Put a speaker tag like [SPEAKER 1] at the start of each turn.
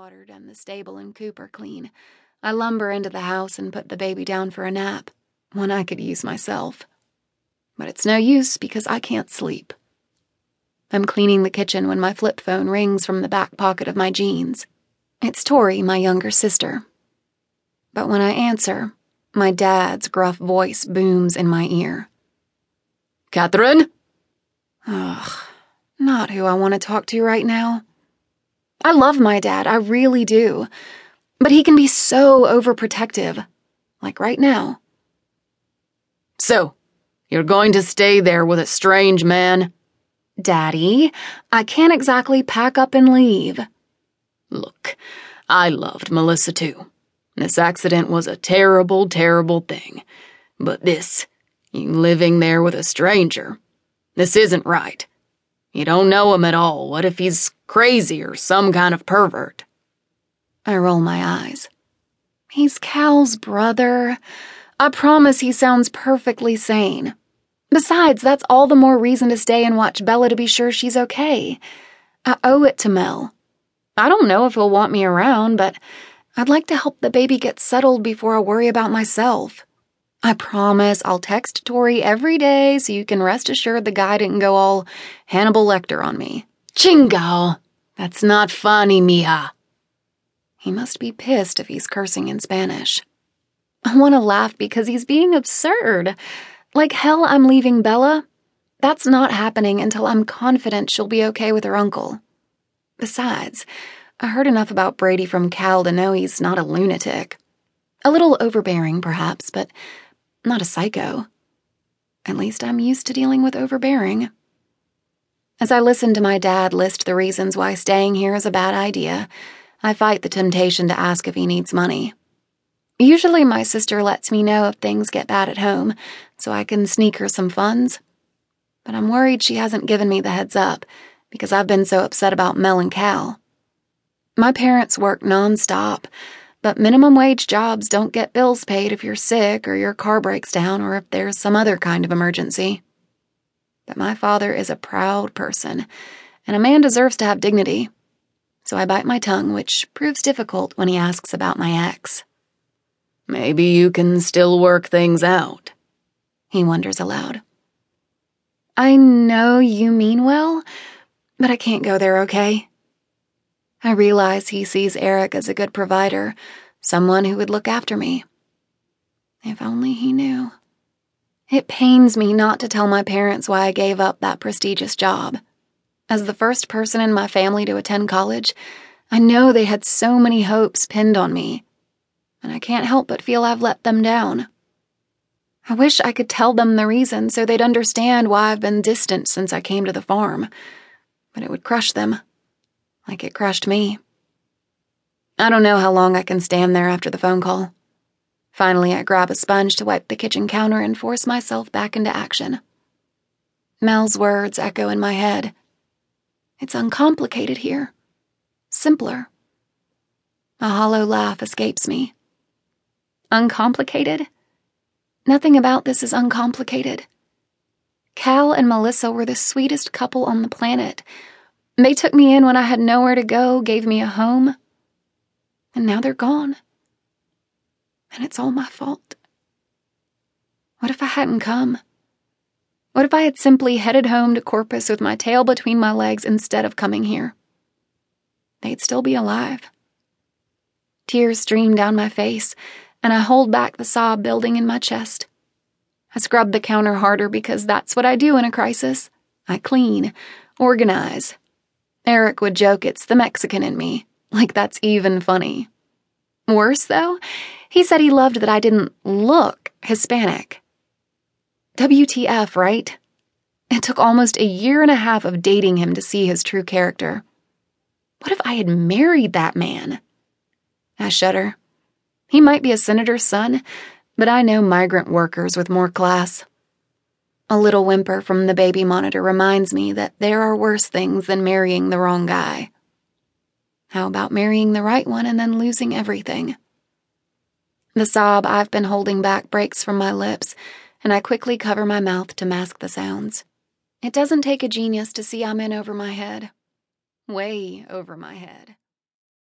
[SPEAKER 1] watered and the stable and coop are clean, I lumber into the house and put the baby down for a nap, one I could use myself. But it's no use because I can't sleep. I'm cleaning the kitchen when my flip phone rings from the back pocket of my jeans. It's Tori, my younger sister. But when I answer, my dad's gruff voice booms in my ear.
[SPEAKER 2] Katherine?
[SPEAKER 1] Ugh, not who I want to talk to right now. I love my dad, I really do. But he can be so overprotective. Like right now.
[SPEAKER 2] So, you're going to stay there with a strange man?
[SPEAKER 1] Daddy, I can't exactly pack up and leave.
[SPEAKER 2] Look, I loved Melissa too. This accident was a terrible, terrible thing. But this, you living there with a stranger, this isn't right. You don't know him at all. What if he's crazy or some kind of pervert?
[SPEAKER 1] I roll my eyes. He's Cal's brother. I promise he sounds perfectly sane. Besides, that's all the more reason to stay and watch Bella to be sure she's okay. I owe it to Mel. I don't know if he'll want me around, but I'd like to help the baby get settled before I worry about myself. I promise I'll text Tori every day so you can rest assured the guy didn't go all Hannibal Lecter on me.
[SPEAKER 2] Chingo! That's not funny, Mia.
[SPEAKER 1] He must be pissed if he's cursing in Spanish. I want to laugh because he's being absurd. Like hell, I'm leaving Bella. That's not happening until I'm confident she'll be okay with her uncle. Besides, I heard enough about Brady from Cal to know he's not a lunatic. A little overbearing, perhaps, but not a psycho. At least I'm used to dealing with overbearing. As I listen to my dad list the reasons why staying here is a bad idea, I fight the temptation to ask if he needs money. Usually, my sister lets me know if things get bad at home, so I can sneak her some funds. But I'm worried she hasn't given me the heads up because I've been so upset about Mel and Cal. My parents work nonstop, but minimum wage jobs don't get bills paid if you're sick or your car breaks down or if there's some other kind of emergency. But my father is a proud person, and a man deserves to have dignity. So I bite my tongue, which proves difficult when he asks about my ex.
[SPEAKER 2] Maybe you can still work things out, he wonders aloud.
[SPEAKER 1] I know you mean well, but I can't go there, okay? I realize he sees Eric as a good provider, someone who would look after me. If only he knew. It pains me not to tell my parents why I gave up that prestigious job. As the first person in my family to attend college, I know they had so many hopes pinned on me, and I can't help but feel I've let them down. I wish I could tell them the reason so they'd understand why I've been distant since I came to the farm, but it would crush them like it crushed me. I don't know how long I can stand there after the phone call. Finally, I grab a sponge to wipe the kitchen counter and force myself back into action. Mel's words echo in my head. It's uncomplicated here. Simpler. A hollow laugh escapes me. Uncomplicated? Nothing about this is uncomplicated. Cal and Melissa were the sweetest couple on the planet, they took me in when I had nowhere to go, gave me a home. And now they're gone. And it's all my fault. What if I hadn't come? What if I had simply headed home to Corpus with my tail between my legs instead of coming here? They'd still be alive. Tears stream down my face, and I hold back the sob building in my chest. I scrub the counter harder because that's what I do in a crisis. I clean, organize, Eric would joke it's the Mexican in me, like that's even funny. Worse, though, he said he loved that I didn't look Hispanic. WTF, right? It took almost a year and a half of dating him to see his true character. What if I had married that man? I shudder. He might be a senator's son, but I know migrant workers with more class. A little whimper from the baby monitor reminds me that there are worse things than marrying the wrong guy. How about marrying the right one and then losing everything? The sob I've been holding back breaks from my lips, and I quickly cover my mouth to mask the sounds. It doesn't take a genius to see I'm in over my head. Way over my head.